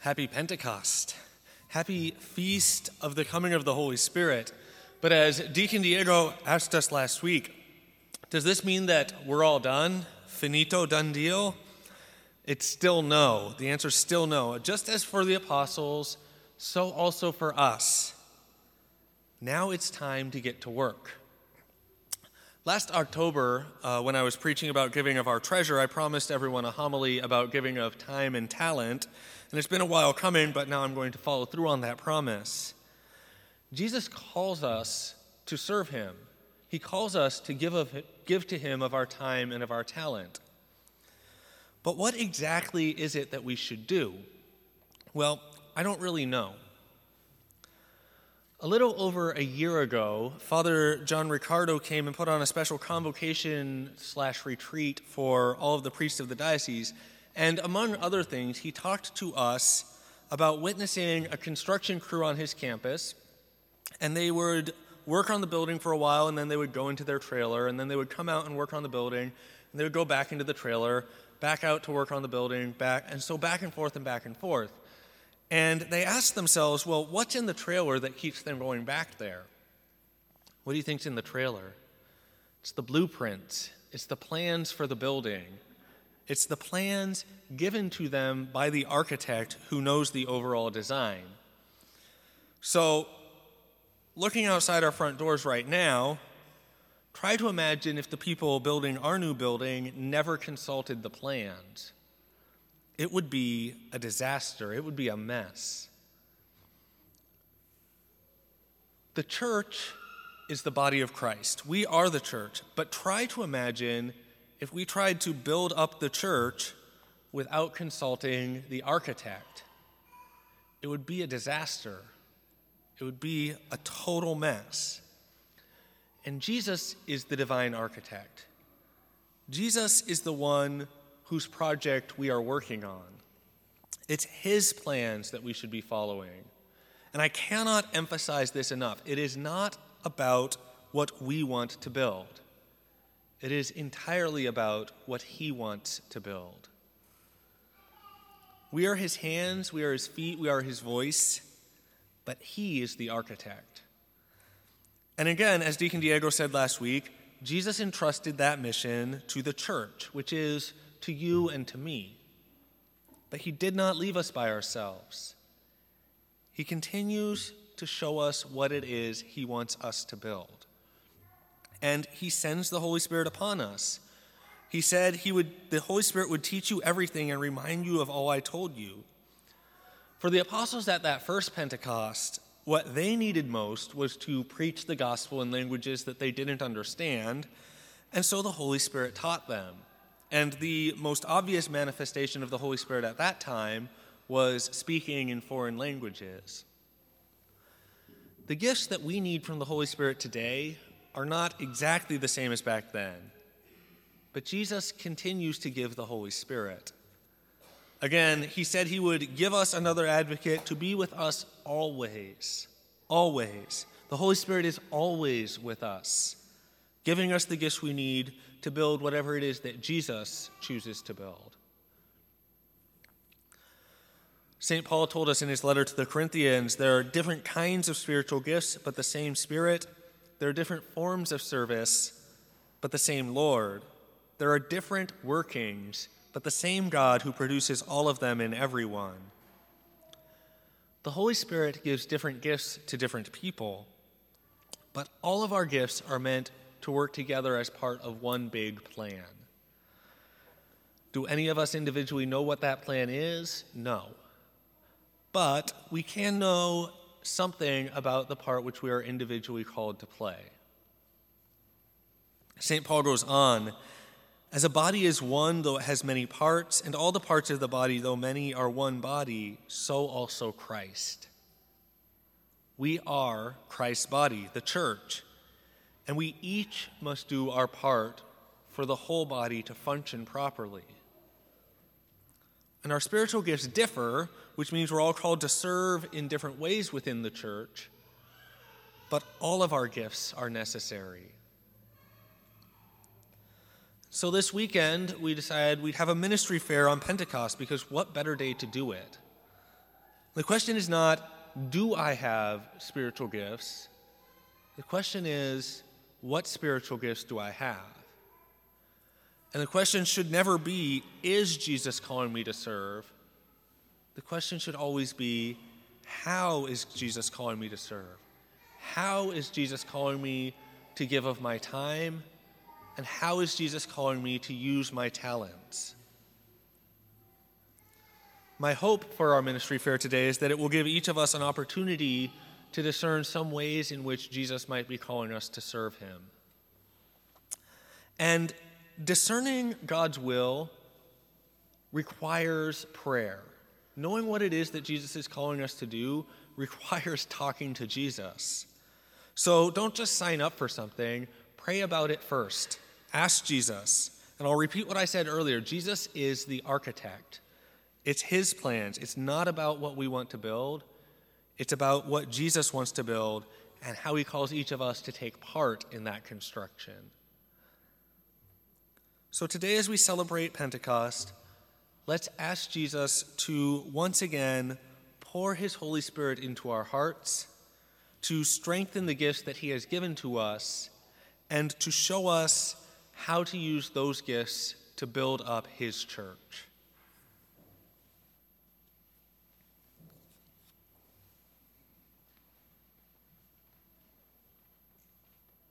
Happy Pentecost. Happy feast of the coming of the Holy Spirit. But as Deacon Diego asked us last week, does this mean that we're all done? Finito, done deal? It's still no. The answer is still no. Just as for the apostles, so also for us. Now it's time to get to work. Last October, uh, when I was preaching about giving of our treasure, I promised everyone a homily about giving of time and talent. And it's been a while coming, but now I'm going to follow through on that promise. Jesus calls us to serve him. He calls us to give, of, give to him of our time and of our talent. But what exactly is it that we should do? Well, I don't really know. A little over a year ago, Father John Riccardo came and put on a special convocation slash retreat for all of the priests of the diocese. And among other things, he talked to us about witnessing a construction crew on his campus. And they would work on the building for a while, and then they would go into their trailer, and then they would come out and work on the building, and they would go back into the trailer, back out to work on the building, back, and so back and forth and back and forth. And they asked themselves, well, what's in the trailer that keeps them going back there? What do you think's in the trailer? It's the blueprints, it's the plans for the building, it's the plans given to them by the architect who knows the overall design. So, looking outside our front doors right now, try to imagine if the people building our new building never consulted the plans it would be a disaster, it would be a mess. The church is the body of Christ. We are the church. But try to imagine if we tried to build up the church without consulting the architect. It would be a disaster. It would be a total mess. And Jesus is the divine architect. Jesus is the one whose project we are working on. It's His plans that we should be following. And I cannot emphasize this enough. It is not about what we want to build, it is entirely about what He wants to build. We are His hands, we are His feet, we are His voice, but He is the architect. And again, as Deacon Diego said last week, Jesus entrusted that mission to the church, which is to you and to me. But He did not leave us by ourselves. He continues to show us what it is He wants us to build. And He sends the Holy Spirit upon us. He said he would, the Holy Spirit would teach you everything and remind you of all I told you. For the apostles at that first Pentecost, what they needed most was to preach the gospel in languages that they didn't understand, and so the Holy Spirit taught them. And the most obvious manifestation of the Holy Spirit at that time was speaking in foreign languages. The gifts that we need from the Holy Spirit today are not exactly the same as back then, but Jesus continues to give the Holy Spirit. Again, he said he would give us another advocate to be with us always. Always. The Holy Spirit is always with us, giving us the gifts we need to build whatever it is that Jesus chooses to build. St. Paul told us in his letter to the Corinthians there are different kinds of spiritual gifts, but the same Spirit. There are different forms of service, but the same Lord. There are different workings, but the same God who produces all of them in everyone. The Holy Spirit gives different gifts to different people, but all of our gifts are meant to work together as part of one big plan. Do any of us individually know what that plan is? No. But we can know something about the part which we are individually called to play. St. Paul goes on As a body is one, though it has many parts, and all the parts of the body, though many, are one body, so also Christ. We are Christ's body, the church. And we each must do our part for the whole body to function properly. And our spiritual gifts differ, which means we're all called to serve in different ways within the church, but all of our gifts are necessary. So this weekend, we decided we'd have a ministry fair on Pentecost because what better day to do it? The question is not, do I have spiritual gifts? The question is, what spiritual gifts do I have? And the question should never be, is Jesus calling me to serve? The question should always be, how is Jesus calling me to serve? How is Jesus calling me to give of my time? And how is Jesus calling me to use my talents? My hope for our ministry fair today is that it will give each of us an opportunity to discern some ways in which Jesus might be calling us to serve him. And discerning God's will requires prayer. Knowing what it is that Jesus is calling us to do requires talking to Jesus. So don't just sign up for something, pray about it first. Ask Jesus. And I'll repeat what I said earlier Jesus is the architect. It's his plans. It's not about what we want to build, it's about what Jesus wants to build and how he calls each of us to take part in that construction. So today, as we celebrate Pentecost, let's ask Jesus to once again pour his Holy Spirit into our hearts, to strengthen the gifts that he has given to us, and to show us how to use those gifts to build up his church.